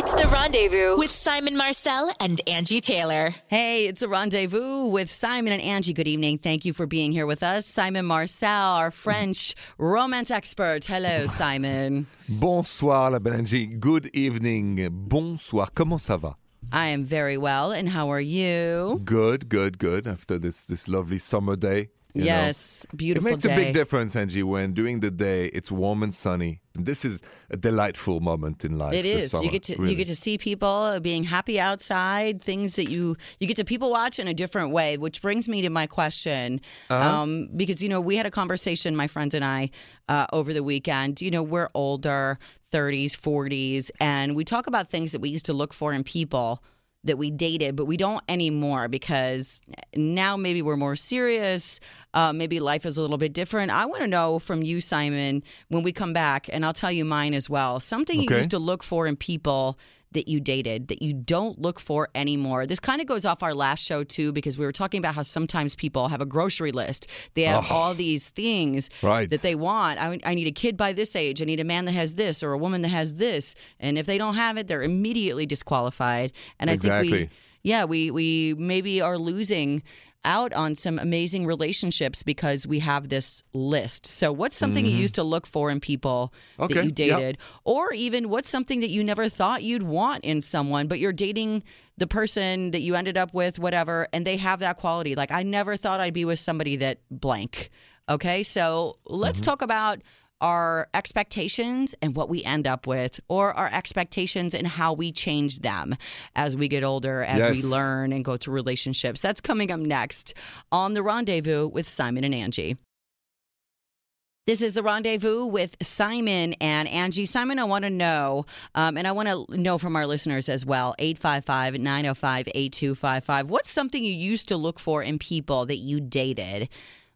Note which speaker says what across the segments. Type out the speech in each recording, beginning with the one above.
Speaker 1: It's the rendezvous with Simon Marcel and Angie Taylor.
Speaker 2: Hey, it's a rendezvous with Simon and Angie. Good evening. Thank you for being here with us. Simon Marcel, our French romance expert. Hello, Simon.
Speaker 3: Bonsoir, la belle Angie. Good evening. Bonsoir. Comment ça va?
Speaker 2: I am very well, and how are you?
Speaker 3: Good, good, good. After this this lovely summer day. You know.
Speaker 2: yes,
Speaker 3: It
Speaker 2: beautiful
Speaker 3: makes
Speaker 2: day.
Speaker 3: a big difference, Angie, when during the day it's warm and sunny. This is a delightful moment in life.
Speaker 2: It
Speaker 3: is.
Speaker 2: is. You get to
Speaker 3: really.
Speaker 2: you get to see people being happy outside. Things that you you get to people watch in a different way. Which brings me to my question,
Speaker 3: Uh-huh.
Speaker 2: um, because you know we had a conversation, my friends and I, uh, over the weekend. You know we're older, 30s, 40s, and we talk about things that we used to look for in people that we dated, but we don't anymore because now maybe we're more serious. Uh, maybe life is a little bit different. I want to know from you, Simon, when we come back, and I'll tell you mine as well. Something you used to look for in people that you dated that you don't look for anymore. This kind of goes off our last show too because we were talking about how sometimes people have a grocery list. They have oh. all these things
Speaker 3: Right.
Speaker 2: that they want. I, I need a kid by this age. I need a man that has this or a woman that has this. And if they don't have it, they're immediately disqualified. And I think we yeah, we we maybe are losing out on some amazing relationships because we have this list. So, what's something you used to look for in people that
Speaker 3: Mm-hmm. Okay,
Speaker 2: you
Speaker 3: yep.
Speaker 2: dated, or even what's something that you never thought you'd want in someone, but you're dating the person that you ended up with, whatever, and they have that quality? Like, I never thought I'd be with somebody that blank. Okay, so let's
Speaker 3: Mm-hmm.
Speaker 2: talk about our expectations and what we end up with, or our expectations and how we change them as we get older, as we learn and go through relationships. That's coming up next on The Rendezvous with Simon and Angie. This is the rendezvous with Simon and Angie. Simon, I want to know, um, and I want to know from our listeners as well 855 905 8255. What's something you used to look for in people that you dated?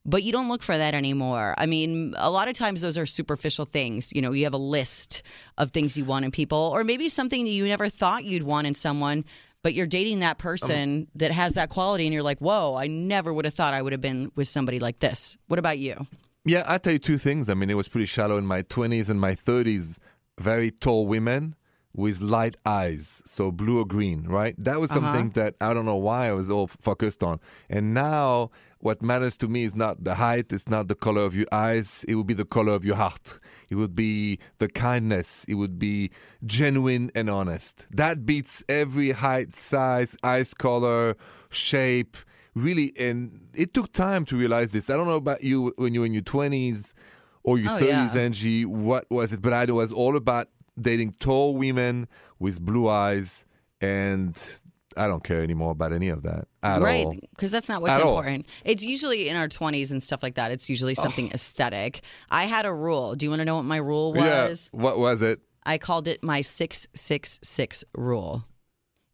Speaker 2: But you don't look for that anymore. I mean, a lot of times those are superficial things. You know, you have a list of things you want in people, or maybe something that you never thought you'd want in someone, but you're dating that person that has that quality, and you're like, whoa, I never would have thought I would have been with somebody like this. What about you?
Speaker 3: Yeah, I'll tell you two things. I mean, it was pretty shallow in my 20s and my 30s. Very tall women with light eyes, so blue or green, right? That was uh-huh. something that I don't know why I was all focused on. And now, what matters to me is not the height, it's not the color of your eyes, it would be the color of your heart. It would be the kindness, it would be genuine and honest. That beats every height, size, eyes color, shape really and it took time to realize this i don't know about you when you were in your 20s or your
Speaker 2: Oh,
Speaker 3: 30s
Speaker 2: yeah.
Speaker 3: angie what was it but i was all about dating tall women with blue eyes and i don't care anymore about any of that at
Speaker 2: right
Speaker 3: all.
Speaker 2: because that's not what's
Speaker 3: At all.
Speaker 2: important. It's usually in our 20s and stuff like that it's usually something aesthetic. I had a rule. Do you want to know what my rule was?
Speaker 3: yeah what was it?
Speaker 2: I called it my 666 rule.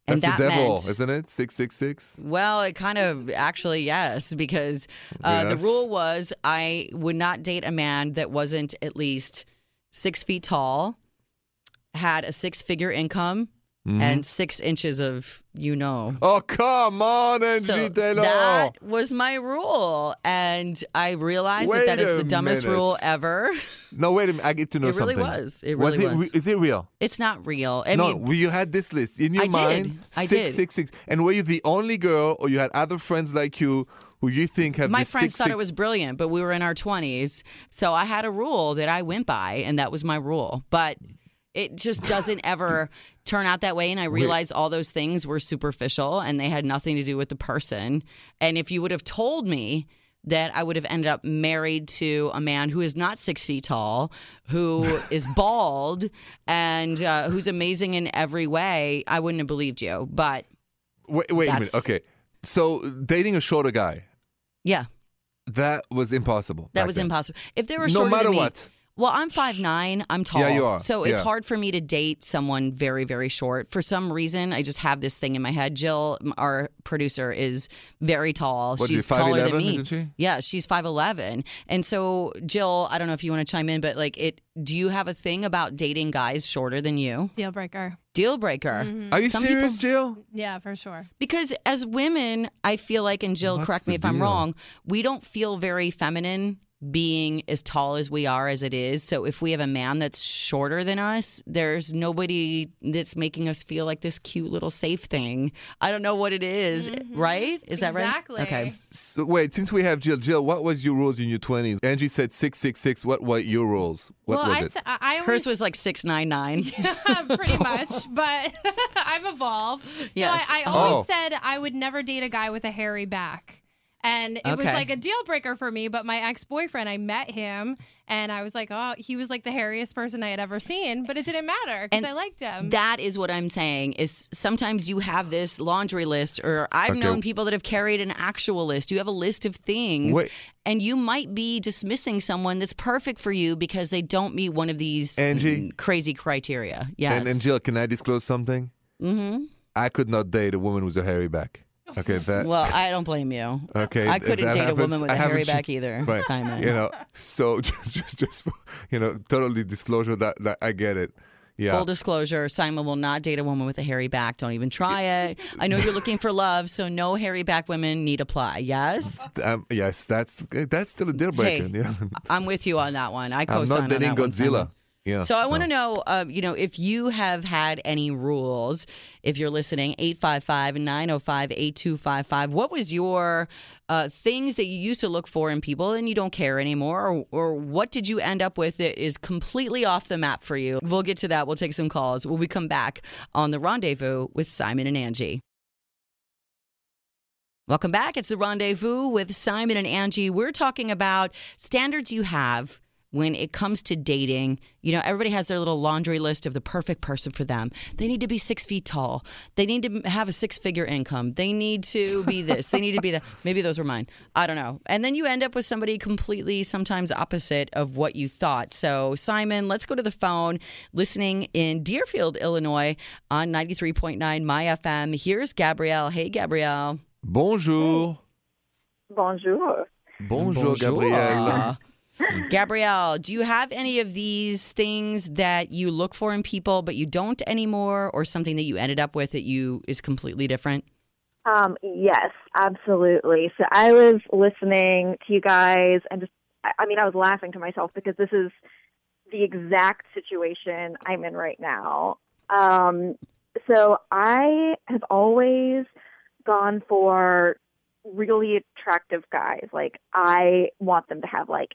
Speaker 3: That's
Speaker 2: and that
Speaker 3: the devil
Speaker 2: meant
Speaker 3: isn't it? 666
Speaker 2: well, it kind of actually yes, because uh, the rule was I would not date a man that wasn't at least six feet tall, had a six-figure income,
Speaker 3: Mm-hmm.
Speaker 2: and six inches of you know.
Speaker 3: oh come on angie
Speaker 2: So
Speaker 3: Taylor.
Speaker 2: that was my rule, and I realized
Speaker 3: Wait
Speaker 2: that that is the dumbest
Speaker 3: minute.
Speaker 2: rule ever.
Speaker 3: no wait a minute i get to know
Speaker 2: It really
Speaker 3: something
Speaker 2: was. It really
Speaker 3: it
Speaker 2: was.
Speaker 3: is it real
Speaker 2: It's not real. I
Speaker 3: no,
Speaker 2: mean,
Speaker 3: you had this list in your
Speaker 2: I did.
Speaker 3: mind.
Speaker 2: I
Speaker 3: six,
Speaker 2: did.
Speaker 3: six, six. And were you the only girl, or you had other friends like you who you think have
Speaker 2: my friends
Speaker 3: six,
Speaker 2: thought
Speaker 3: six-
Speaker 2: it was brilliant, but we were in our 20s. So I had a rule that I went by, and that was my rule. But it just doesn't ever turn out that way. And I realized all those things were superficial and they had nothing to do with the person. And if you would have told me, that I would have ended up married to a man who is not six feet tall, who is bald, and uh, who's amazing in every way, I wouldn't have believed you. But
Speaker 3: Wait, wait a minute. Okay, so dating a shorter guy
Speaker 2: yeah,
Speaker 3: that was impossible.
Speaker 2: that was
Speaker 3: then.
Speaker 2: impossible. If they were
Speaker 3: No
Speaker 2: shorter
Speaker 3: matter
Speaker 2: than me,
Speaker 3: what.
Speaker 2: Well, I'm five nine. I'm tall.
Speaker 3: Yeah, you are.
Speaker 2: So it's
Speaker 3: Yeah.
Speaker 2: hard for me to date someone very, very short. For some reason, I just have this thing in my head. Jill, our producer, is very tall.
Speaker 3: What,
Speaker 2: she's
Speaker 3: she's
Speaker 2: taller than me.
Speaker 3: isn't she?
Speaker 2: Yeah, she's five eleven. And so, Jill, I don't know if you want to chime in, but like, it. Do you have a thing about dating guys shorter than you?
Speaker 4: Deal breaker.
Speaker 2: Deal breaker. Mm-hmm.
Speaker 3: Are you
Speaker 2: Some
Speaker 3: serious,
Speaker 2: people-
Speaker 3: Jill?
Speaker 4: Yeah, for sure.
Speaker 2: Because as women, I feel like, and Jill,
Speaker 3: What's
Speaker 2: correct me
Speaker 3: the
Speaker 2: if I'm wrong, we don't feel very feminine being as tall as we are as it is. So if we have a man that's shorter than us, there's nobody that's making us feel like this cute little safe thing. I don't know what it is, mm-hmm. right? Is that right?
Speaker 4: Exactly.
Speaker 2: Okay.
Speaker 3: So wait, since we have Jill, Jill, what was your rules in your twenties? Angie said six six six. What were your rules? What
Speaker 4: well,
Speaker 3: was
Speaker 4: I,
Speaker 3: it?
Speaker 4: sa- I I
Speaker 2: Hers was like 699.
Speaker 4: pretty much, but I've evolved.
Speaker 2: Yes.
Speaker 4: No, I, I always
Speaker 3: Oh.
Speaker 4: said I would never date a guy with a hairy back. And it was like a deal breaker for me. But my ex boyfriend, I met him and I was like, oh, he was like the hairiest person I had ever seen. But it didn't matter because
Speaker 2: And
Speaker 4: I liked him.
Speaker 2: That is what I'm saying is sometimes you have this laundry list or I've
Speaker 3: Okay.
Speaker 2: known people that have carried an actual list. You have a list of things
Speaker 3: Wait.
Speaker 2: and you might be dismissing someone that's perfect for you because they don't meet one of these
Speaker 3: Angie?
Speaker 2: mm, crazy criteria. Yes.
Speaker 3: And, and Jill, can I disclose something?
Speaker 2: mm-hmm.
Speaker 3: I could not date a woman with a hairy back. Okay, that
Speaker 2: Well, I don't blame you.
Speaker 3: okay.
Speaker 2: I couldn't date a woman with
Speaker 3: I
Speaker 2: a hairy back either,
Speaker 3: Right.
Speaker 2: Simon.
Speaker 3: You know, so just just you know, totally disclosure that, that I get it. Yeah.
Speaker 2: Full disclosure, Simon will not date a woman with a hairy back. Don't even try it. I know you're looking for love, so no hairy back women need apply. Yes?
Speaker 3: Um, yes, that's that's still a deal breaker.
Speaker 2: Hey,
Speaker 3: yeah.
Speaker 2: I'm with you on that one. I
Speaker 3: I'm
Speaker 2: co-sign
Speaker 3: not dating
Speaker 2: that one,
Speaker 3: Godzilla. Yeah.
Speaker 2: So I want
Speaker 3: no.
Speaker 2: to know, uh, you know, if you have had any rules, if you're listening, 855-905-8255, what was your uh, things that you used to look for in people and you don't care anymore? Or, or what did you end up with that is completely off the map for you? We'll get to that. We'll take some calls when we come back on The Rendezvous with Simon and Angie. Welcome back. It's The Rendezvous with Simon and Angie. We're talking about standards you have when it comes to dating, you know, everybody has their little laundry list of the perfect person for them. They need to be six feet tall. They need to have a six figure income. They need to be this. they need to be that. Maybe those were mine. I don't know. And then you end up with somebody completely, sometimes opposite of what you thought. So, Simon, let's go to the phone. Listening in Deerfield, Illinois on 93.9 My FM. Here's Gabrielle. Hey, Gabrielle.
Speaker 3: Bonjour.
Speaker 5: Bonjour.
Speaker 3: Bonjour, Gabrielle.
Speaker 2: Gabrielle, do you have any of these things that you look for in people but you don't anymore or something that you ended up with that you is completely different?
Speaker 5: Um, yes, absolutely. So I was listening to you guys and just, I- mean, I was laughing to myself because this is the exact situation I'm in right now. Um, so I have always gone for really attractive guys. Like, I want them to have like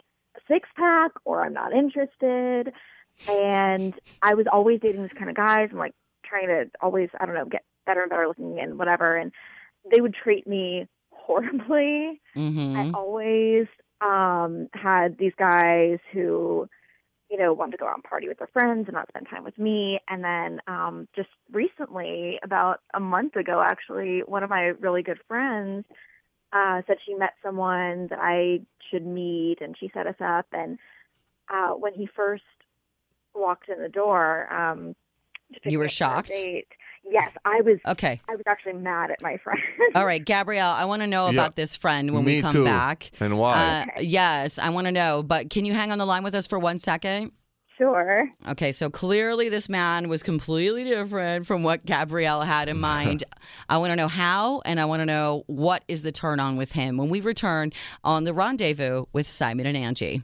Speaker 5: six pack or I'm not interested. And I was always dating these kind of guys. I'm like trying to always, I don't know, get better and better looking and whatever. And they would treat me horribly.
Speaker 2: Mm-hmm.
Speaker 5: I always um, had these guys who, you know, wanted to go out and party with their friends and not spend time with me. And then um, just recently, about a month ago, actually, one of my really good friends uh, said she met someone that I should meet, and she set us up. And uh, when he first walked in the door, um, to pick
Speaker 2: You were
Speaker 5: up
Speaker 2: shocked?
Speaker 5: date, Yes, I was.
Speaker 2: Okay.
Speaker 5: I was actually mad at my friend.
Speaker 2: All right, Gabrielle, I want to know
Speaker 3: Yeah.
Speaker 2: about this friend when we come
Speaker 3: too.
Speaker 2: back.
Speaker 3: And why?
Speaker 2: Uh, yes, I want to know, but can you hang on the line with us for one second?
Speaker 5: Sure.
Speaker 2: Okay, so clearly this man was completely different from what Gabrielle had in mind. I want to know how, and I want to know what is the turn on with him when we return on the rendezvous with Simon and Angie.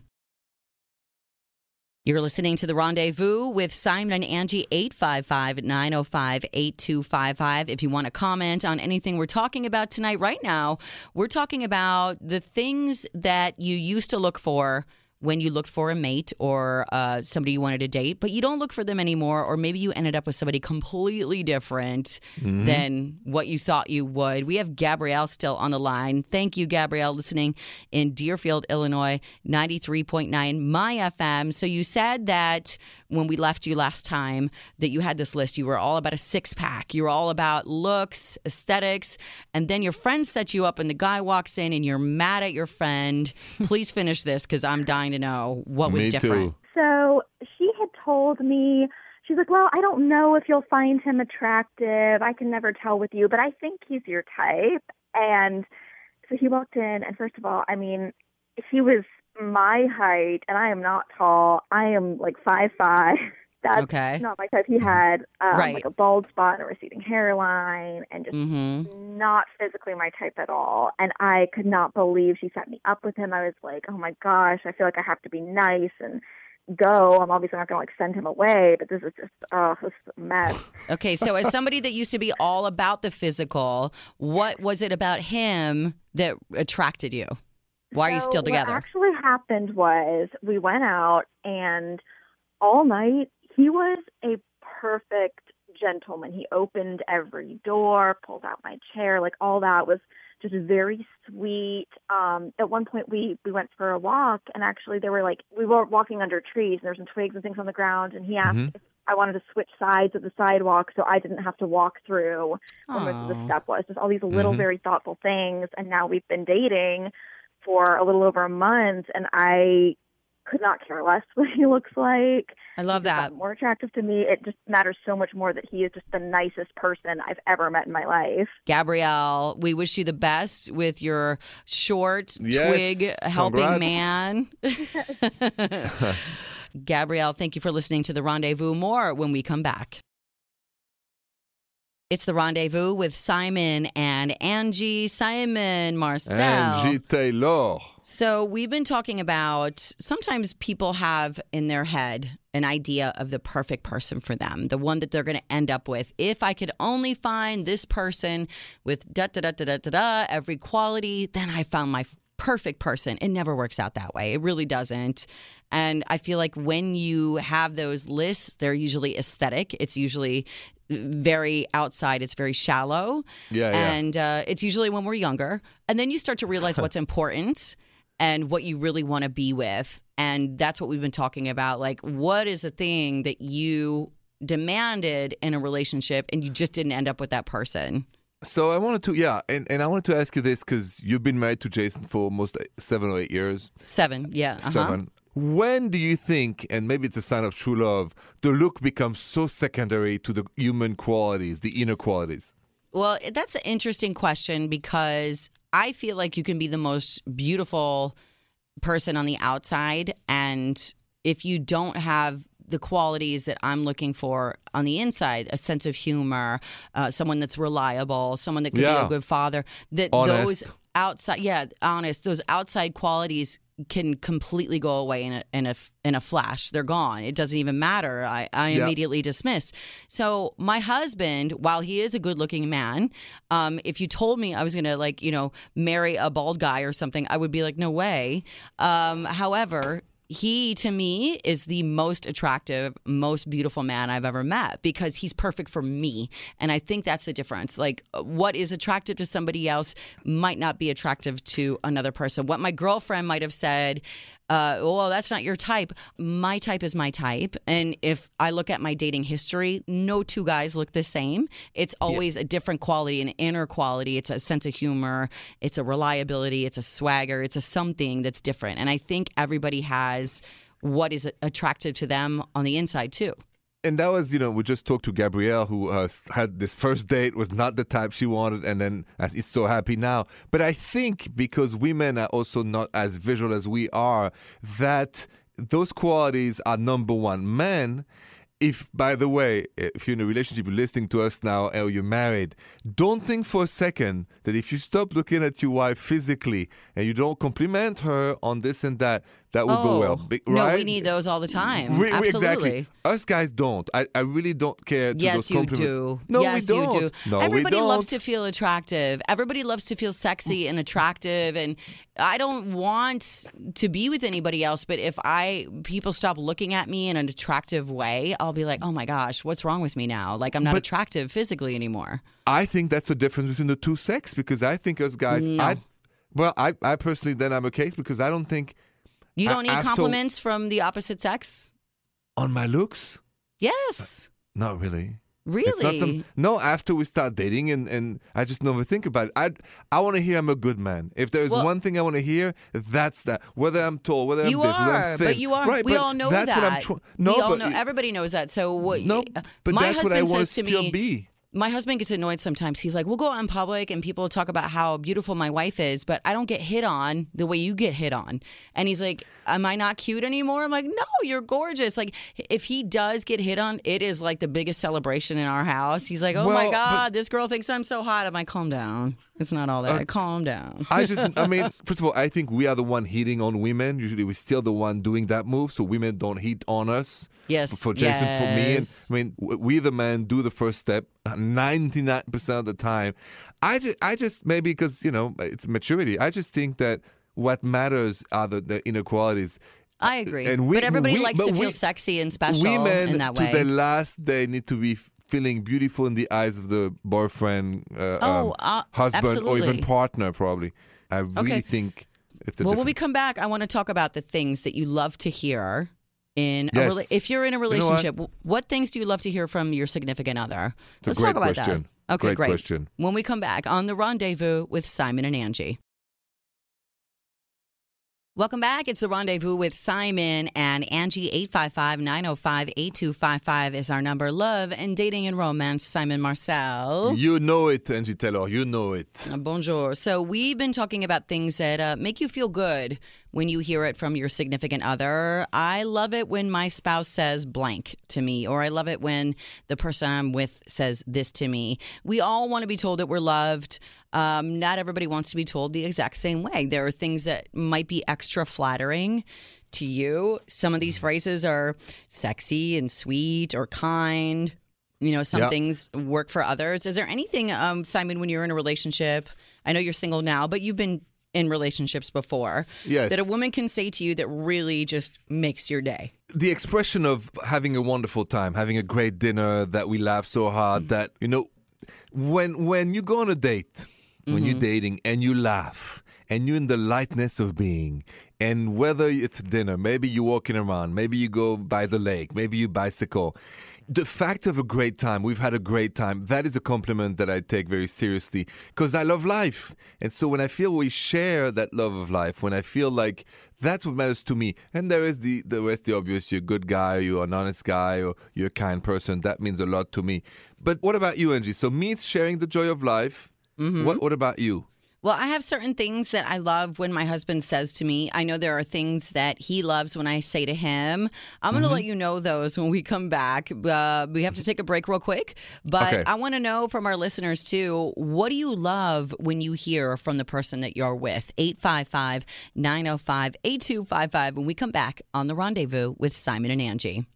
Speaker 2: You're listening to the rendezvous with Simon and Angie, 855 905 8255. If you want to comment on anything we're talking about tonight, right now, we're talking about the things that you used to look for when you looked for a mate or uh, somebody you wanted to date, but you don't look for them anymore, or maybe you ended up with somebody completely different than what you thought you would. We have Gabrielle still on the line. Thank you, Gabrielle, listening in Deerfield, Illinois, 93.9 My FM. So you said that when we left you last time that you had this list. You were all about a six pack. You were all about looks, aesthetics, and then your friend set you up, and the guy walks in, and you're mad at your friend. Please finish this because I'm dying to know what was
Speaker 3: Me
Speaker 2: different.
Speaker 3: too.
Speaker 5: So she had told me, she's like, Well, I don't know if you'll find him attractive. I can never tell with you, but I think he's your type. And so he walked in, and first of all, I mean, he was my height, and I am not tall. I am like five five. That's
Speaker 2: Okay.
Speaker 5: not my type. He had um,
Speaker 2: Right.
Speaker 5: like a bald spot and a receding hairline, and just
Speaker 2: Mm-hmm.
Speaker 5: not physically my type at all. And I could not believe she set me up with him. I was like, oh my gosh, I feel like I have to be nice and go. I'm obviously not going to like send him away, but this is just oh, this is a mess.
Speaker 2: Okay, so as somebody that used to be all about the physical, what was it about him that attracted you? Why are you still together?
Speaker 5: What actually happened was we went out and all night he was a perfect gentleman. He opened every door, pulled out my chair, like all that was just very sweet. Um, at one point we we went for a walk and actually there were like we were walking under trees and there were some twigs and things on the ground and he asked
Speaker 3: Mhm.
Speaker 5: if I wanted to switch sides of the sidewalk so I didn't have to walk through where most of the step was. Just all these little
Speaker 3: Mhm.
Speaker 5: very thoughtful things and now we've been dating for a little over a month and I could not care less what he looks like.
Speaker 2: I love
Speaker 5: He's
Speaker 2: that.
Speaker 5: more attractive to me. It just matters so much more that he is just the nicest person I've ever met in my life.
Speaker 2: Gabrielle, we wish you the best with your short
Speaker 3: Yes,
Speaker 2: twig helping
Speaker 3: congrats.
Speaker 2: man. Gabrielle, thank you for listening to The Rendezvous. More when we come back. It's The Rendezvous with Simon and Angie. Simon, Marcel.
Speaker 3: Angie Taylor.
Speaker 2: So, we've been talking about sometimes people have in their head an idea of the perfect person for them, the one that they're going to end up with. If I could only find this person with da da da da da da da every quality, then I found my perfect person. It never works out that way. It really doesn't. And I feel like when you have those lists, they're usually aesthetic. It's usually very outside, it's very shallow.
Speaker 3: Yeah, yeah.
Speaker 2: And uh, it's usually when we're younger. And then you start to realize what's important and what you really want to be with. And that's what we've been talking about. Like, what is a thing that you demanded in a relationship and you just didn't end up with that person?
Speaker 3: So I wanted to, yeah, and, and I wanted to ask you this because you've been married to Jason for almost seven or eight years.
Speaker 2: Seven. Yeah. uh-huh.
Speaker 3: Seven. When do you think, and maybe it's a sign of true love, the look becomes so secondary to the human qualities, the inner qualities?
Speaker 2: Well, that's an interesting question because I feel like you can be the most beautiful person on the outside. And if you don't have the qualities that I'm looking for on the inside, a sense of humor, uh, someone that's reliable, someone that can be a good father, that
Speaker 3: Honest.
Speaker 2: those outside, yeah, honest, those outside qualities can completely go away in a in a in a flash. They're gone. It doesn't even matter. I, I
Speaker 3: Yeah.
Speaker 2: immediately dismiss. So my husband, while he is a good looking man, um, if you told me I was gonna like you know marry a bald guy or something, I would be like, no way. Um, however. He to me is the most attractive, most beautiful man I've ever met because he's perfect for me. And I think that's the difference. Like, what is attractive to somebody else might not be attractive to another person. What my girlfriend might have said, uh, well, that's not your type. My type is my type. And if I look at my dating history, no two guys look the same. It's always a different quality, an inner quality. It's a sense of humor, it's a reliability, it's a swagger, it's a something that's different. And I think everybody has what is attractive to them on the inside, too.
Speaker 3: And that was, you know, we just talked to Gabrielle, who uh, had this first date, was not the type she wanted, and then is so happy now. But I think because women are also not as visual as we are, that those qualities are number one. Men, if, by the way, if you're in a relationship, you're listening to us now, or you're married, don't think for a second that if you stop looking at your wife physically and you don't compliment her on this and that, that will go well. Oh. Be-
Speaker 2: Oh, no, we need those all the time.
Speaker 3: We-
Speaker 2: Absolutely.
Speaker 3: exactly. Us guys don't. I, I really don't care. To
Speaker 2: Yes, you do.
Speaker 3: No,
Speaker 2: yes,
Speaker 3: we don't.
Speaker 2: you do.
Speaker 3: No,
Speaker 2: Everybody
Speaker 3: we don't.
Speaker 2: loves to feel attractive. Everybody loves to feel sexy and attractive. And I don't want to be with anybody else. But if I people stop looking at me in an attractive way, I'll be like, oh my gosh, what's wrong with me now? Like I'm not
Speaker 3: But-
Speaker 2: attractive physically anymore.
Speaker 3: I think that's the difference between the two sex because I think us guys.
Speaker 2: No.
Speaker 3: I, well, I, I personally then I'm a case because I don't think
Speaker 2: You don't need compliments from the opposite sex.
Speaker 3: on my looks.
Speaker 2: Yes, uh,
Speaker 3: Not really.
Speaker 2: really.
Speaker 3: It's not some, no, after we start dating and, and I just never think about it. I I want to hear I'm a good man. If there's
Speaker 2: Well-
Speaker 3: one thing I want to hear, that's that. Whether I'm tall, whether I'm this, whether
Speaker 2: are,
Speaker 3: I'm thin.
Speaker 2: but you are.
Speaker 3: Right,
Speaker 2: we
Speaker 3: but
Speaker 2: all know
Speaker 3: that's
Speaker 2: that.
Speaker 3: What I'm tr- no,
Speaker 2: we all
Speaker 3: but
Speaker 2: know. Everybody knows that. So what?
Speaker 3: no, but
Speaker 2: my
Speaker 3: that's what
Speaker 2: husband
Speaker 3: I want to
Speaker 2: to
Speaker 3: be.
Speaker 2: My husband gets annoyed sometimes. He's like, we'll go out in public and people talk about how beautiful my wife is, but I don't get hit on the way you get hit on. And he's like, am I not cute anymore? I'm like, no, you're gorgeous. Like, if he does get hit on, it is like the biggest celebration in our house. He's like, oh
Speaker 3: Well,
Speaker 2: my God, this girl thinks I'm so hot. I'm like, calm down. It's not all that. Uh, calm down.
Speaker 3: I just, I mean, first of all, I think we are the one hitting on women. Usually, we're still the one doing that move, so women don't hit on us.
Speaker 2: Yes,
Speaker 3: For Jason, for me, and. I mean, we the men do the first step ninety nine percent of the time. I just, I just maybe because you know it's maturity. I just think that what matters are the, the inequalities.
Speaker 2: I agree.
Speaker 3: And we-
Speaker 2: but everybody
Speaker 3: we-
Speaker 2: likes
Speaker 3: but
Speaker 2: to feel
Speaker 3: we-
Speaker 2: sexy and special
Speaker 3: Women
Speaker 2: in that
Speaker 3: to the last they need to be feeling beautiful in the eyes of the boyfriend, uh,
Speaker 2: Oh,
Speaker 3: um,
Speaker 2: uh,
Speaker 3: husband, or even partner. Probably, I really
Speaker 2: Okay.
Speaker 3: think it's a
Speaker 2: well, when we come back, I want to talk about the things that you love to hear in a
Speaker 3: Yes.
Speaker 2: rela- if you're in a
Speaker 3: know what?
Speaker 2: relationship. what? things do you love to hear from your significant other?
Speaker 3: It's
Speaker 2: Let's talk about
Speaker 3: question.
Speaker 2: that. Okay,
Speaker 3: Great
Speaker 2: great.
Speaker 3: question.
Speaker 2: When we come back on the rendezvous with Simon and Angie. Welcome back. It's the rendezvous with Simon and Angie. 855 905 8255 is our number. Love and dating and romance. Simon Marcel.
Speaker 3: You know it, Angie Taylor. You know it.
Speaker 2: Uh, Bonjour. So we've been talking about things that uh, make you feel good when you hear it from your significant other. I love it when my spouse says blank to me, or I love it when the person I'm with says this to me. We all want to be told that we're loved. Um, not everybody wants to be told the exact same way. There are things that might be extra flattering to you. Some of these phrases are sexy and sweet or kind. You know, some
Speaker 3: Yeah.
Speaker 2: things work for others. Is there anything, um, Simon, when you're in a relationship? I know you're single now, but you've been in relationships before.
Speaker 3: Yes.
Speaker 2: That a woman can say to you that really just makes your day.
Speaker 3: the expression of having a wonderful time, having a great dinner, that we laugh so hard that you know, when when you go on a date, when you're mm-hmm. dating and you laugh and you're in the lightness of being, and whether it's dinner, maybe you're walking around, maybe you go by the lake, maybe you bicycle. The fact of a great time, we've had a great time, that is a compliment that I take very seriously because I love life. And so when I feel we share that love of life, when I feel like that's what matters to me. And there is the, the rest, the obvious, you're a good guy, you're an honest guy, or you're a kind person. That means a lot to me. But what about you, Angie? So me, it's sharing the joy of life. What, what about you?
Speaker 2: Well, I have certain things that I love when my husband says to me. I know there are things that he loves when I say to him. I'm going to let you know those when we come back. Uh, we have to take a break real quick, but
Speaker 3: Okay.
Speaker 2: I want to know from our listeners too what do you love when you hear from the person that you're with? 855 905 8255. When we come back on The Rendezvous with Simon and Angie.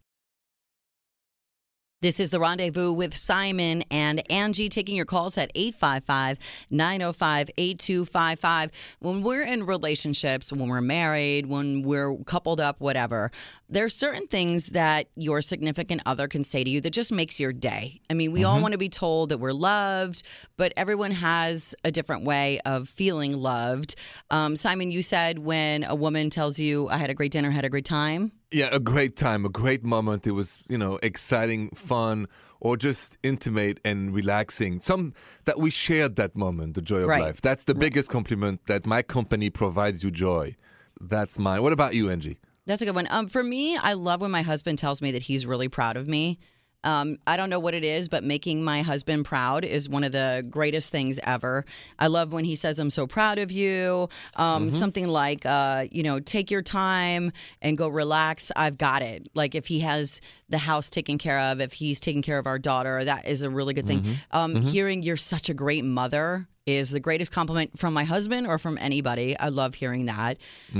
Speaker 2: This is the rendezvous with Simon and Angie taking your calls at 855 905 8255. When we're in relationships, when we're married, when we're coupled up, whatever, there's certain things that your significant other can say to you that just makes your day. I mean, we all want to be told that we're loved, but everyone has a different way of feeling loved. Um, Simon, you said when a woman tells you, I had a great dinner, had a great time.
Speaker 3: Yeah, a great time, a great moment. It was, you know, exciting, fun, or just intimate and relaxing. Some that we shared that moment, the joy of
Speaker 2: Right.
Speaker 3: life. That's the biggest compliment that my company provides you joy. That's mine. What about you, Angie?
Speaker 2: That's a good one. Um, for me, I love when my husband tells me that he's really proud of me. Um, I don't know what it is, but making my husband proud is one of the greatest things ever. I love when he says, I'm so proud of you. Um, Something like, uh, you know, take your time and go relax. I've got it. Like if he has the house taken care of, if he's taking care of our daughter, that is a really good thing. Um, Hearing you're such a great mother is the greatest compliment from my husband or from anybody. I love hearing that.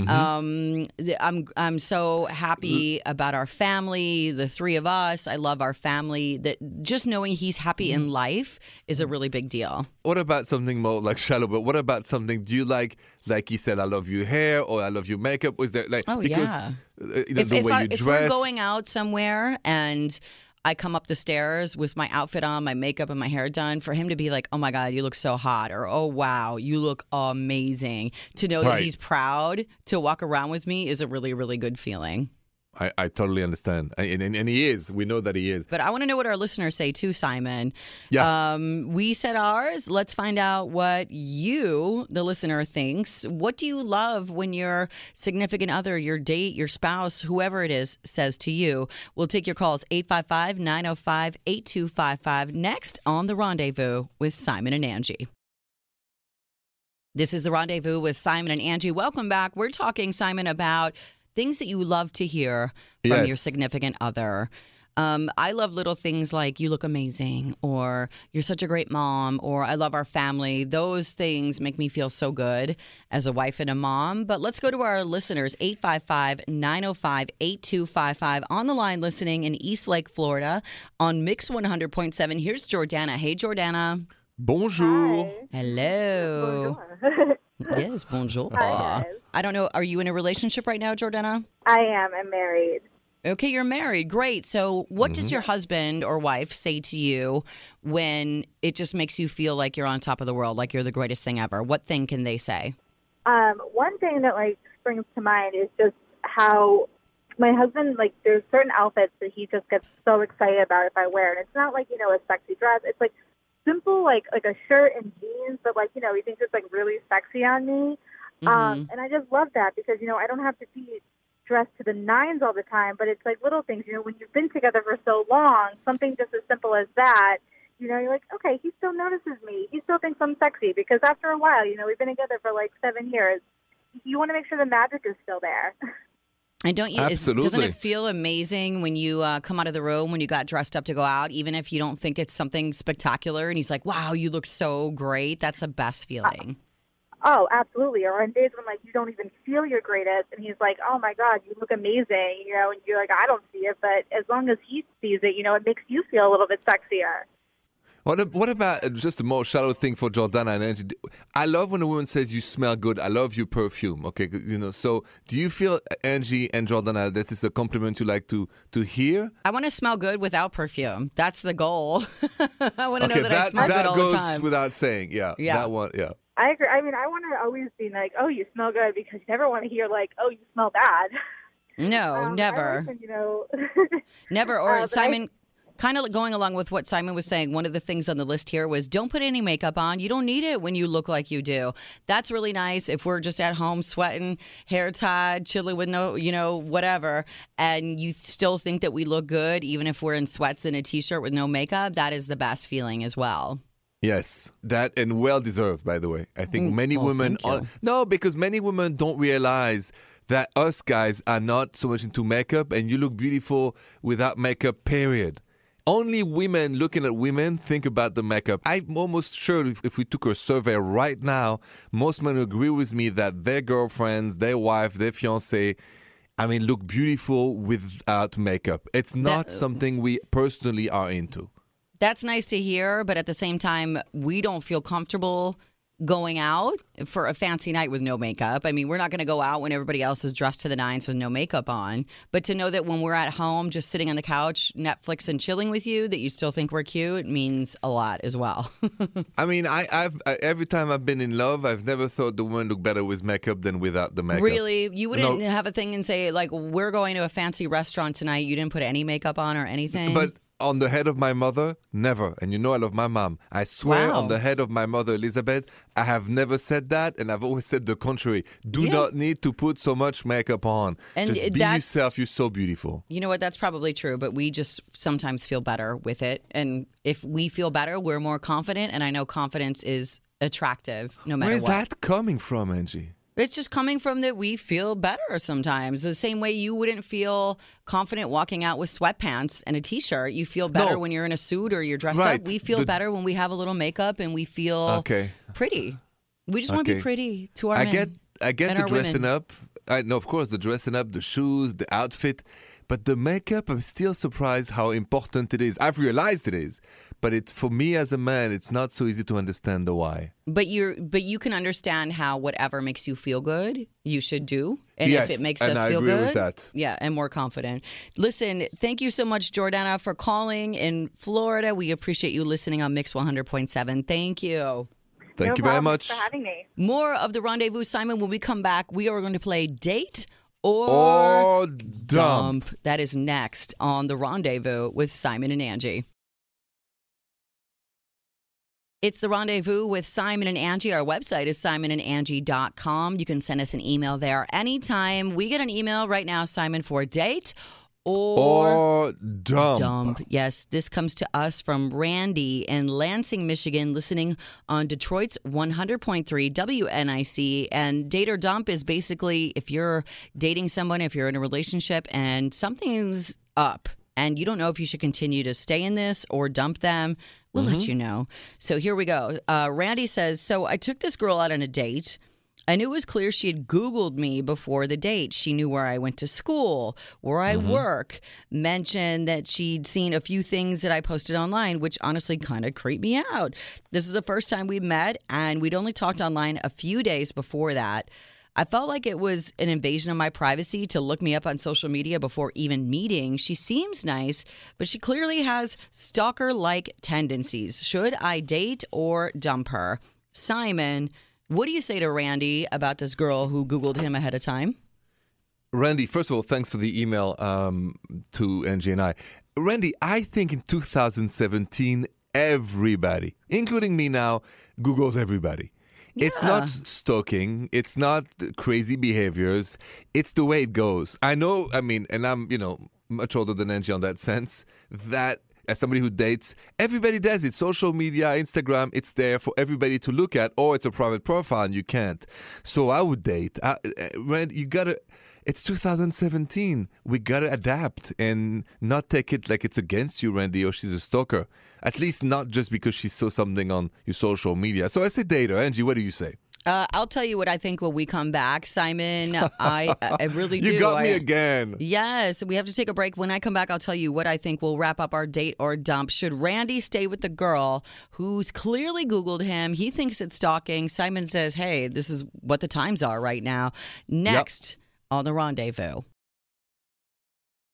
Speaker 2: Um, I'm I'm so happy about our family, the three of us. I love our family. That just knowing he's happy in life is a really big deal.
Speaker 3: What about something more like shallow? But what about something? Do you like, like he said, I love your hair or I love your makeup? Was there like
Speaker 2: Oh,
Speaker 3: because
Speaker 2: yeah.
Speaker 3: uh, you know,
Speaker 2: if
Speaker 3: the
Speaker 2: if,
Speaker 3: way
Speaker 2: I,
Speaker 3: you
Speaker 2: if we're going out somewhere and I come up the stairs with my outfit on, my makeup, and my hair done, for him to be like, "Oh my God, you look so hot," or "Oh wow, you look amazing," to know that he's proud to walk around with me is a really, really good feeling.
Speaker 3: I, I totally understand. And, and, and he is. We know that he is.
Speaker 2: But I want to know what our listeners say too, Simon.
Speaker 3: Yeah.
Speaker 2: Um, we said ours. Let's find out what you, the listener, thinks. What do you love when your significant other, your date, your spouse, whoever it is, says to you? We'll take your calls 855 905 8255 next on The Rendezvous with Simon and Angie. This is The Rendezvous with Simon and Angie. Welcome back. We're talking, Simon, about things that you love to hear from
Speaker 3: Yes.
Speaker 2: your significant other. Um, I love little things like you look amazing, or you're such a great mom, or I love our family. Those things make me feel so good as a wife and a mom. But let's go to our listeners 855 905 8255 on the line listening in East Lake, Florida on Mix 100.7. Here's Jordana. Hey, Jordana.
Speaker 3: Bonjour.
Speaker 2: Hello. Yes, bonjour.
Speaker 6: Hi, guys.
Speaker 2: I don't know. Are you in a relationship right now, Jordana?
Speaker 6: I am. I'm married.
Speaker 2: Okay, you're married. Great. So, what does
Speaker 3: Mm-hmm.
Speaker 2: your husband or wife say to you when it just makes you feel like you're on top of the world, like you're the greatest thing ever? What thing can they say?
Speaker 6: Um, one thing that like springs to mind is just how my husband like there's certain outfits that he just gets so excited about if I wear, and it's not like you know a sexy dress. It's like simple like like a shirt and jeans, but like you know he thinks it's like really sexy on me.
Speaker 2: Mm-hmm.
Speaker 6: Um, and I just love that because you know I don't have to be dressed to the nines all the time, but it's like little things. You know, when you've been together for so long, something just as simple as that. You know, you're like, okay, he still notices me. He still thinks I'm sexy because after a while, you know, we've been together for like seven years. You want to make sure the magic is still there.
Speaker 2: And don't you? is- doesn't it feel amazing when you uh, come out of the room when you got dressed up to go out, even if you don't think it's something spectacular? And he's like, "Wow, you look so great." That's the best feeling.
Speaker 6: Oh, absolutely. Or on days when like you don't even feel your greatest, and he's like, "Oh my God, you look amazing," you know, and you're like, "I don't see it," but as long as he sees it, you know, it makes you feel a little bit sexier.
Speaker 3: What, what about uh, just a more shallow thing for Jordana and Angie? I love when a woman says you smell good. I love your perfume. Okay, you know. So, do you feel Angie and Jordana that is a compliment you like to to hear?
Speaker 2: I want to smell good without perfume. That's the goal. I want to
Speaker 3: okay,
Speaker 2: know that, I smell
Speaker 3: that
Speaker 2: good all
Speaker 3: goes
Speaker 2: the time.
Speaker 3: without saying. Yeah,
Speaker 2: Yeah.
Speaker 3: that one. Yeah.
Speaker 6: I agree. I mean, I want to always be like, "Oh, you smell good," because you never want to hear like, "Oh, you smell bad."
Speaker 2: no,
Speaker 6: Um, I
Speaker 2: never.
Speaker 6: listen, you know.
Speaker 2: Never. Or
Speaker 6: Uh, but I-
Speaker 2: Simon, kind of going along with what Simon was saying, one of the things on the list here was don't put any makeup on. You don't need it when you look like you do. That's really nice if we're just at home sweating, hair tied, chilling with no, you know, whatever, and you still think that we look good, even if we're in sweats and a t shirt with no makeup. That is the best feeling as well.
Speaker 3: Yes, that and well deserved, by the way. I think
Speaker 2: Mm,
Speaker 3: many women are, no, because many women don't realize that us guys are not so much into makeup, and you look beautiful without makeup. Period. Only women looking at women think about the makeup. I'm almost sure if, if we took a survey right now, most men agree with me that their girlfriends, their wife, their fiance, I mean, look beautiful without makeup. It's not something we personally are into.
Speaker 2: That's nice to hear, but at the same time, we don't feel comfortable going out for a fancy night with no makeup. I mean, we're not going to go out when everybody else is dressed to the nines with no makeup on. But to know that when we're at home, just sitting on the couch, Netflix and chilling with you, that you still think we're cute means a lot as well.
Speaker 3: I mean, I, I've I, every time I've been in love, I've never thought the woman looked better with makeup than without the makeup.
Speaker 2: really, you wouldn't
Speaker 3: No.
Speaker 2: have a thing and say like, "We're going to a fancy restaurant tonight." You didn't put any makeup on or anything.
Speaker 3: But on the head of my mother, never. And you know I love my mom. I swear
Speaker 2: Wow.
Speaker 3: on the head of my mother, Elizabeth, I have never said that, and I've always said the contrary. Do
Speaker 2: Yeah.
Speaker 3: not need to put so much makeup on.
Speaker 2: And
Speaker 3: Just be yourself. You're so beautiful.
Speaker 2: You know what? That's probably true, but we just sometimes feel better with it. And if we feel better, we're more confident. And I know confidence is attractive no matter
Speaker 3: Where's
Speaker 2: what.
Speaker 3: that coming from, Angie?
Speaker 2: It's just coming from that we feel better sometimes. The same way you wouldn't feel confident walking out with sweatpants and a t shirt. You feel better
Speaker 3: No.
Speaker 2: when you're in a suit or you're dressed
Speaker 3: Right.
Speaker 2: up. We feel
Speaker 3: The-
Speaker 2: better when we have a little makeup and we feel
Speaker 3: Okay.
Speaker 2: pretty. We just want to be pretty to our
Speaker 3: I
Speaker 2: men.
Speaker 3: get I get the dressing
Speaker 2: women.
Speaker 3: up. I know, of course, the dressing up, the shoes, the outfit, but the makeup. I'm still surprised how important it is. I've realized it is, but it for me as a man, it's not so easy to understand the why.
Speaker 2: But you're but you can understand how whatever makes you feel good, you should do. And
Speaker 3: Yes,
Speaker 2: if it makes
Speaker 3: and
Speaker 2: us
Speaker 3: I
Speaker 2: feel
Speaker 3: agree
Speaker 2: good,
Speaker 3: with that.
Speaker 2: yeah, and more confident. Listen, thank you so much, Jordana, for calling in Florida. We appreciate you listening on Mix 100.7. Thank you.
Speaker 3: Thank
Speaker 6: no
Speaker 3: you very much.
Speaker 6: For having me.
Speaker 2: More of the rendezvous, Simon. When we come back, we are going to play date or,
Speaker 3: Or dump.
Speaker 2: That is next on the rendezvous with Simon and Angie. It's the rendezvous with Simon and Angie. Our website is simonandangie.com. You can send us an email there anytime. We get an email right now, Simon, for a date or,
Speaker 3: Or dump.
Speaker 2: dump. Yes, this comes to us from Randy in Lansing, Michigan, listening on Detroit's 100.3 WNIC. And date or dump is basically if you're dating someone, if you're in a relationship and something's up and you don't know if you should continue to stay in this or dump them, we'll let you know. So here we go. Uh, Randy says So I took this girl out on a date. Knew it was clear she had Googled me before the date. She knew where I went to school, where I mm-hmm. work, mentioned that she'd seen a few things that I posted online, which honestly kind of creeped me out. This is the first time we met, and we'd only talked online a few days before that. I felt like it was an invasion of my privacy to look me up on social media before even meeting. She seems nice, but she clearly has stalker like tendencies. Should I date or dump her? Simon, what do you say to Randy about this girl who Googled him ahead of time?
Speaker 3: Randy, first of all, thanks for the email um, to Angie and I. Randy, I think in 2017, everybody, including me now, Googles everybody.
Speaker 2: Yeah.
Speaker 3: It's not stalking. It's not crazy behaviors. It's the way it goes. I know, I mean, and I'm, you know, much older than Angie on that sense, that as somebody who dates, everybody does it. Social media, Instagram, it's there for everybody to look at, or it's a private profile and you can't. So I would date. I, uh, Randy, you gotta. It's 2017. We gotta adapt and not take it like it's against you, Randy, or she's a stalker. At least not just because she saw something on your social media. So I say date her. Angie, what do you say?
Speaker 2: Uh, I'll tell you what I think when we come back, Simon. I I really do.
Speaker 3: You got me
Speaker 2: I-
Speaker 3: again.
Speaker 2: Yes, we have to take a break. When I come back, I'll tell you what I think will wrap up our date or dump. Should Randy stay with the girl who's clearly Googled him? He thinks it's stalking. Simon says, hey, this is what the times are right now. Next on the rendezvous.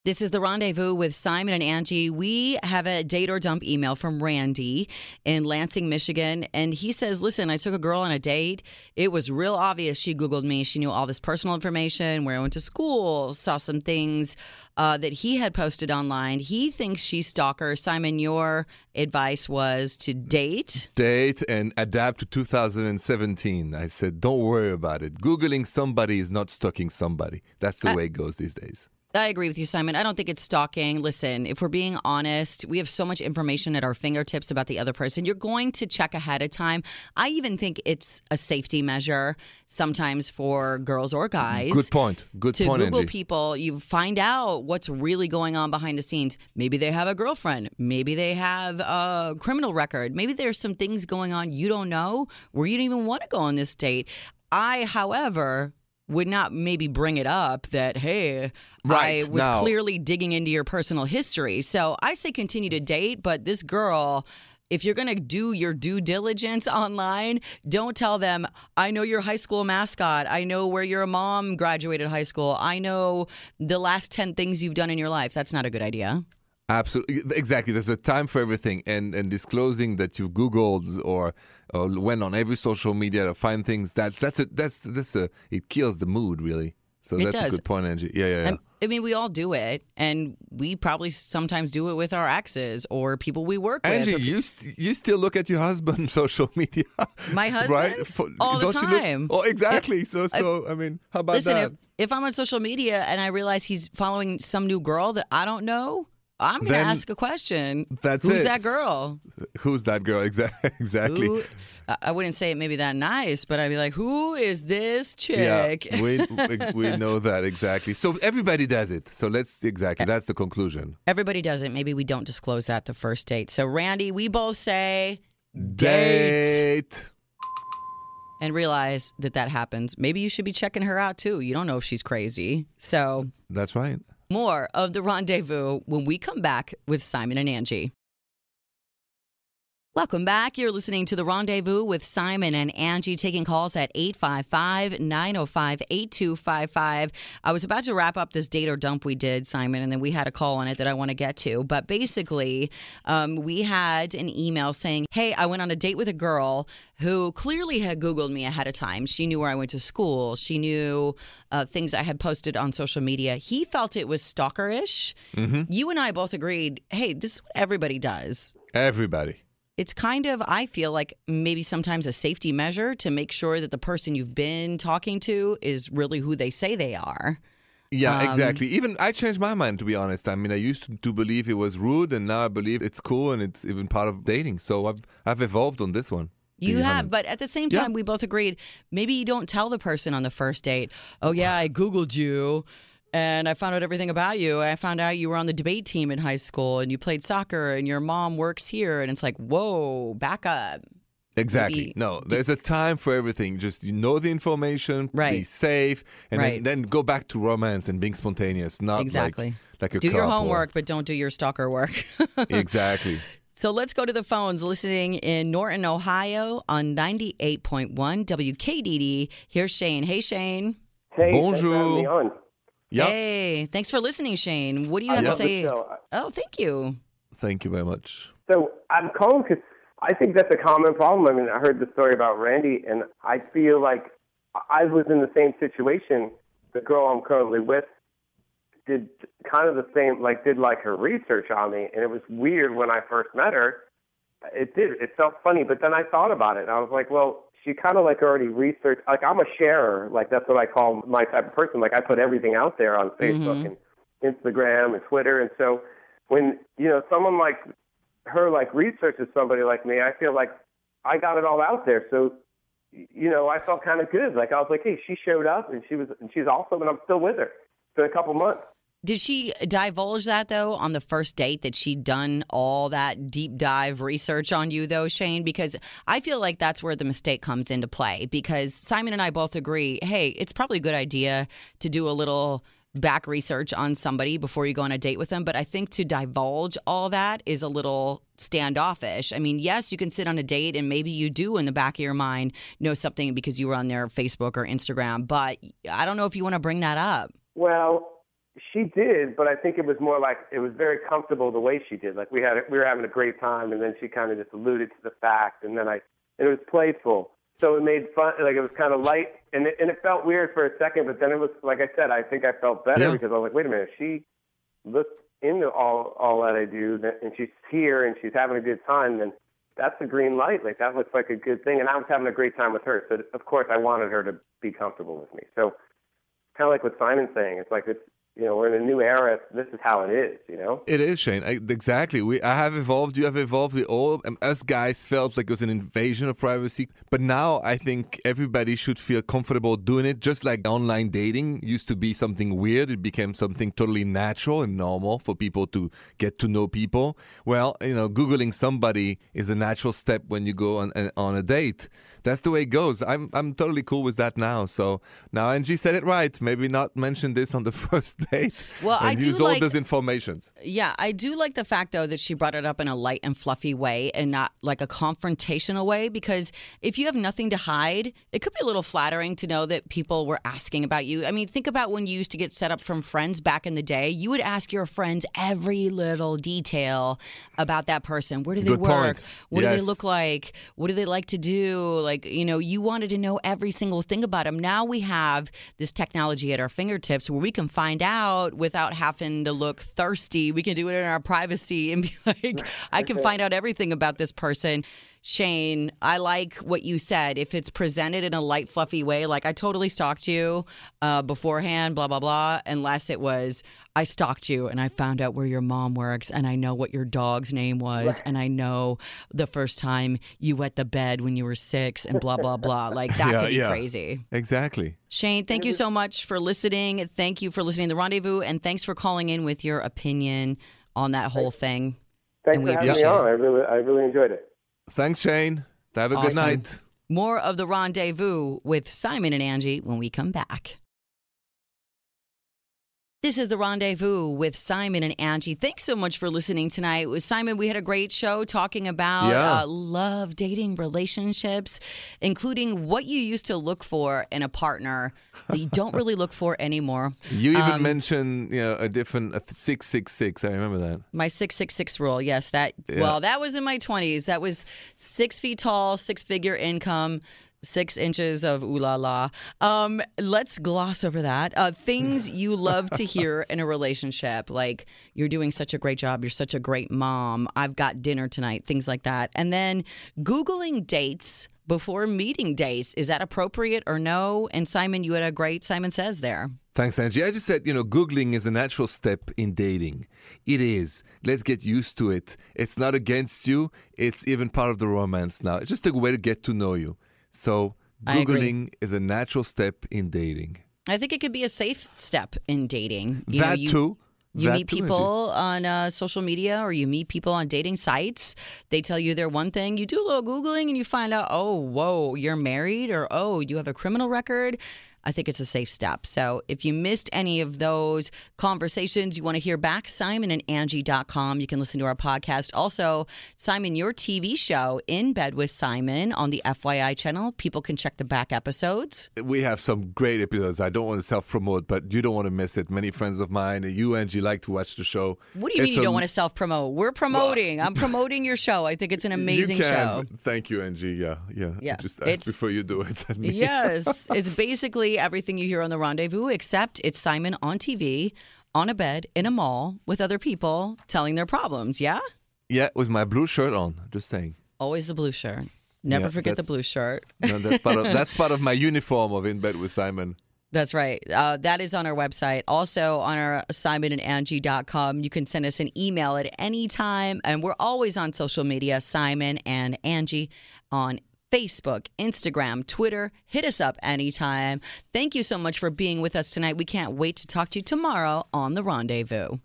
Speaker 2: This is the rendezvous with Simon and Angie. We have a date or dump email from Randy in Lansing, Michigan. And he says, Listen, I took a girl on a date. It was real obvious she Googled me. She knew all this personal information, where I went to school, saw some things uh, that he had posted online. He thinks she's stalker. Simon, your advice was to date.
Speaker 3: Date and adapt to 2017. I said, don't worry about it. Googling somebody is not stalking somebody. That's the way it goes these days.
Speaker 2: I agree with you, Simon. I don't think it's stalking. Listen, if we're being honest, we have so much information at our fingertips about the other person. You're going to check ahead of time. I even think it's a safety measure sometimes for girls or guys.
Speaker 3: Good point. Good
Speaker 2: to
Speaker 3: point,
Speaker 2: Google
Speaker 3: Angie.
Speaker 2: people, you find out what's really going on behind the scenes. Maybe they have a girlfriend. Maybe they have a criminal record. Maybe there's some things going on you don't know where you don't even want to go on this date. I, however, would not maybe bring it up that, hey,
Speaker 3: Right,
Speaker 2: I was
Speaker 3: now-
Speaker 2: clearly digging into your personal history. So I say continue to date, but this girl. If you're going to do your due diligence online, don't tell them, I know your high school mascot. I know where your mom graduated high school. I know the last 10 things you've done in your life. That's not a good idea.
Speaker 3: Absolutely, exactly. There's a time for everything, and and disclosing that you've Googled or, or went on every social media to find things. That's that's a that's that's a it kills the mood really. So
Speaker 2: It
Speaker 3: that's
Speaker 2: does.
Speaker 3: a good point, Angie. Yeah, yeah, yeah.
Speaker 2: I- I mean, we all do it, and we probably sometimes do it with our exes or people we work with.
Speaker 3: Angie, you st- you still look at your husband's social media,
Speaker 2: My
Speaker 3: husband,
Speaker 2: right?
Speaker 3: For-
Speaker 2: All the
Speaker 3: you look-
Speaker 2: time.
Speaker 3: oh, exactly. so so I mean, how about
Speaker 2: Listen,
Speaker 3: that?
Speaker 2: if, if I'm on social media and I realize he's following some new girl that I don't know, I'm going to ask a question.
Speaker 3: That's
Speaker 2: Who's
Speaker 3: it.
Speaker 2: that girl?
Speaker 3: Who's that girl? Exactly. Exactly.
Speaker 2: Who, I- wouldn't say it maybe that nice, but I'd be like, who is this chick?
Speaker 3: Yeah, we we know that exactly. So everybody does it. So let's exactly that's the conclusion.
Speaker 2: Everybody does it. Maybe we don't disclose that the first date. So, Randy, we both say
Speaker 3: Date.
Speaker 2: and realize that that happens. Maybe you should be checking her out too. You don't know if she's crazy. So,
Speaker 3: That's right.
Speaker 2: More of the rendezvous when we come back with Simon and Angie. Welcome back. You're listening to The Rendezvous with Simon and Angie, taking calls at 855 905 8255. I was about to wrap up this date or dump we did, Simon, and then we had a call on it that I want to get to. But basically, um, we had an email saying, Hey, I went on a date with a girl who clearly had Googled me ahead of time. She knew where I went to school, she knew uh, things I had posted on social media. He felt it was stalkerish. You and I both agreed, Hey, this is what everybody does
Speaker 3: Everybody.
Speaker 2: It's kind of i feel like maybe sometimes a safety measure to make sure that the person you've been talking to is really who they say they are
Speaker 3: Yeah,
Speaker 2: Um,
Speaker 3: exactly. Even I changed my mind to be honest. I mean, I used to, to believe it was rude, and now I believe it's cool and it's even part of dating. So I've I've evolved on this one.
Speaker 2: you have but at the same
Speaker 3: Yeah.
Speaker 2: time we both agreed maybe you don't tell the person on the first date oh yeah i googled you and i found out everything about you i found out you were on the debate team in high school and you played soccer and your mom works here and it's like whoa back up
Speaker 3: Exactly.
Speaker 2: maybe-
Speaker 3: No, there's a time for everything. Just you know the information,
Speaker 2: right.
Speaker 3: be safe, and
Speaker 2: Right.
Speaker 3: then, then go back to romance and being spontaneous. Not
Speaker 2: Exactly.
Speaker 3: like, a
Speaker 2: do your
Speaker 3: couple.
Speaker 2: homework but don't do your stalker work
Speaker 3: exactly.
Speaker 2: So let's go to the phones. Listening in Norton, Ohio on 98.1 WKDD. Here's Shane. Hey, Shane.
Speaker 7: Hey,
Speaker 3: Bonjour. Yep.
Speaker 2: Hey, thanks for listening, Shane. What do you
Speaker 7: I
Speaker 2: have to say? Oh, thank you.
Speaker 3: Thank you very much.
Speaker 7: So I'm calling because I think that's a common problem. I mean, I heard the story about Randy, and I feel like I was in the same situation. The girl I'm currently with did kind of the same, like did like her research on me, and it was weird when I first met her. It did. It felt funny, but then I thought about it, and I was like, well, she kind of like already researched. Like I'm a sharer. Like that's what I call my type of person. Like I put everything out there on Facebook mm-hmm. and Instagram and Twitter, and so when you know someone like her like researches somebody like me, I feel like I got it all out there. So you know, I felt kind of good. Like I was like, hey, she showed up and she was and she's awesome, and I'm still with her. It's been a couple months.
Speaker 2: Did she divulge that, though, on the first date that she'd done all that deep dive research on you, though, Shane? Because I feel like that's where the mistake comes into play. Because Simon and I both agree hey, it's probably a good idea to do a little back research on somebody before you go on a date with them. But I think to divulge all that is a little standoffish. I mean, yes, you can sit on a date and maybe you do in the back of your mind know something because you were on their Facebook or Instagram. But I don't know if you want to bring that up.
Speaker 7: Well, she did, but I think it was more like it was very comfortable the way she did. Like we had we were having a great time, and then she kind of just alluded to the fact, and then I and it was playful, so it made fun. Like it was kind of light, and it, and it felt weird for a second, but then it was like I said, I think I felt better
Speaker 3: Yeah.
Speaker 7: because I was like, wait a minute, she looked into all all that I do, and she's here and she's having a good time, then that's a green light. Like that looks like a good thing, and I was having a great time with her. So of course I wanted her to be comfortable with me. So kind of like what Simon's saying. It's like it's you know we're in a new era. This is how it is. You know.
Speaker 3: It is Shane. I, exactly. We I have evolved. You have evolved. We all um, us guys felt like it was an invasion of privacy. But now I think everybody should feel comfortable doing it. Just like online dating used to be something weird, it became something totally natural and normal for people to get to know people. Well, you know, googling somebody is a natural step when you go on on a date. That's the way it goes. I'm I'm totally cool with that now. So now Angi said it right. Maybe not mention this on the first date.
Speaker 2: Well, I
Speaker 3: and
Speaker 2: do
Speaker 3: use all
Speaker 2: like-
Speaker 3: those informations.
Speaker 2: Yeah, I do like the fact though that she brought it up in a light and fluffy way and not like a confrontational way because if you have nothing to hide, it could be a little flattering to know that people were asking about you. I mean, think about when you used to get set up from friends back in the day. You would ask your friends every little detail about that person. Where do they
Speaker 3: Good
Speaker 2: work?
Speaker 3: point.
Speaker 2: What do they look like? What do they like to do? Like, you know, you wanted to know every single thing about him. Now we have this technology at our fingertips where we can find out without having to look thirsty. We can do it in our privacy and be like, I can find out everything about this person. Shane, I like what you said. If it's presented in a light, fluffy way, like I totally stalked you uh, beforehand, blah, blah, blah, unless it was, I stalked you and I found out where your mom works and I know what your dog's name was and I know the first time you wet the bed when you were six and blah, blah, blah. Like that
Speaker 3: Yeah,
Speaker 2: could be
Speaker 3: yeah.
Speaker 2: crazy.
Speaker 3: Exactly.
Speaker 2: Shane, thank you so much for listening. Thank you for listening to The Rendezvous and thanks for calling in with your opinion on that whole thing.
Speaker 7: Thanks
Speaker 2: And
Speaker 7: for
Speaker 2: we
Speaker 7: having me on. I really I really enjoyed it.
Speaker 3: Thanks, Shane. Have a good night.
Speaker 2: More of The Rendezvous with Simon and Angi when we come back. This is the rendezvous with Simon and Angi. Thanks so much for listening tonight. With Simon, we had a great show talking about
Speaker 3: Yeah.
Speaker 2: uh, love, dating, relationships, including what you used to look for in a partner that you don't really look for anymore.
Speaker 3: You even
Speaker 2: Um,
Speaker 3: mentioned you know a different a six six six. I remember that.
Speaker 2: My six six six rule. Yes, that. Well, that was in my twenties. That was six feet tall, six figure income. Six inches of ooh la la. Um, let's gloss over that. Uh, things you love to hear in a relationship, like you're doing such a great job, you're such a great mom, I've got dinner tonight, things like that. And then Googling dates before meeting dates. Is that appropriate or no? And Simon, you had a great Simon Says there.
Speaker 3: Thanks, Angi. I just said, you know, Googling is a natural step in dating. It is. Let's get used to it. It's not against you, it's even part of the romance now. It's just a way to get to know you. So, Googling is a natural step in dating.
Speaker 2: I think it could be a safe step in dating. You know,
Speaker 3: that
Speaker 2: you-
Speaker 3: too.
Speaker 2: You
Speaker 3: That
Speaker 2: meet
Speaker 3: too,
Speaker 2: people on uh, social media or you meet people on dating sites. They tell you they're one thing. You do a little Googling and you find out, oh, whoa, you're married or oh, you have a criminal record. I think it's a safe step. So if you missed any of those conversations, you want to hear back, Simon and Angi.com. You can listen to our podcast. Also, Simon, your TV show, In Bed with Simon, on the FYI channel. People can check the back episodes.
Speaker 3: We have some great episodes. I don't want to self promote, but you don't want to miss it. Many friends of mine, you, Angi, like to watch the show.
Speaker 2: What do you mean you
Speaker 3: a-
Speaker 2: don't want to self promote? We're promoting. I'm promoting your show. I think it's an amazing show.
Speaker 3: Thank you, Angi. Yeah, yeah.
Speaker 2: Yeah,
Speaker 3: Just
Speaker 2: it's-
Speaker 3: prefer you do it.
Speaker 2: Yes, it's basically everything you hear on the rendezvous, except it's Simon on TV, on a bed, in a mall, with other people telling their problems. Yeah?
Speaker 3: Yeah, with my blue shirt on. Just saying.
Speaker 2: Always the blue shirt. Never
Speaker 3: Yeah,
Speaker 2: forget the blue shirt.
Speaker 3: No, that's part of that's part of my uniform of in bed with Simon.
Speaker 2: That's right. Uh, that is on our website. Also on our simonandangie.com. You can send us an email at any time. And we're always on social media, Simon and Angi on Facebook, Instagram, Twitter. Hit us up anytime. Thank you so much for being with us tonight. We can't wait to talk to you tomorrow on The Rendezvous.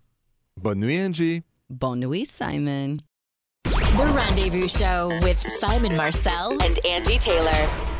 Speaker 3: Bonne nuit, Angi.
Speaker 2: Bonne nuit, Simon.
Speaker 1: The Rendezvous Show with Simon Marcel and Angi Taylor.